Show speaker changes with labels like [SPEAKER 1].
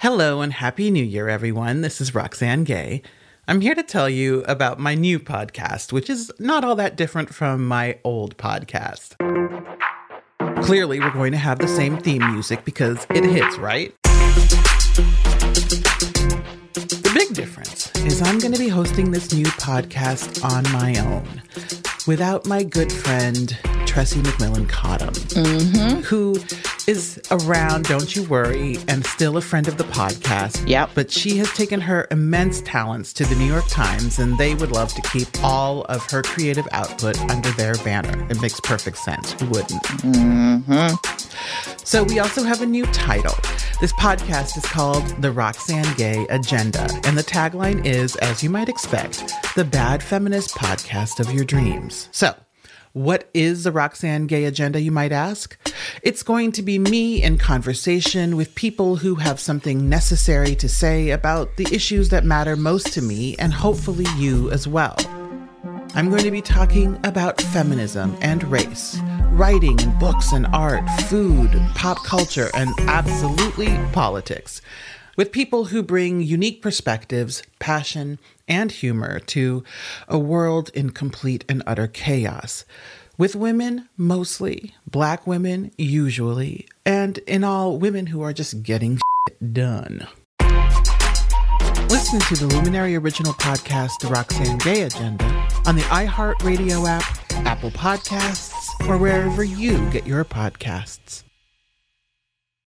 [SPEAKER 1] Hello and Happy New Year, everyone. This is Roxane Gay. I'm here to tell you about my new podcast, which is not all that different from my old podcast. Clearly, we're going to have the same theme music because it hits, right? The big difference is I'm going to be hosting this new podcast on my own without my good friend, Tressie McMillan Cottom, mm-hmm. who is around, don't you worry, and still a friend of the podcast.
[SPEAKER 2] Yep.
[SPEAKER 1] But she has taken her immense talents to the New York Times, and they would love to keep all of her creative output under their banner. It makes perfect sense. Who wouldn't? Mm-hmm. So we also have a new title. This podcast is called The Roxane Gay Agenda, and the tagline is, as you might expect, the bad feminist podcast of your dreams. So, what is the Roxane Gay Agenda, you might ask? It's going to be me in conversation with people who have something necessary to say about the issues that matter most to me, and hopefully you as well. I'm going to be talking about feminism and race, writing and books and art, food, pop culture, and absolutely politics. With people who bring unique perspectives, passion, and humor to a world in complete and utter chaos. With women, mostly, black women, usually, and in all, women who are just getting done. Listen to the Luminary Original Podcast, The Roxane Gay Agenda, on the iHeartRadio app, Apple Podcasts, or wherever you get your podcasts.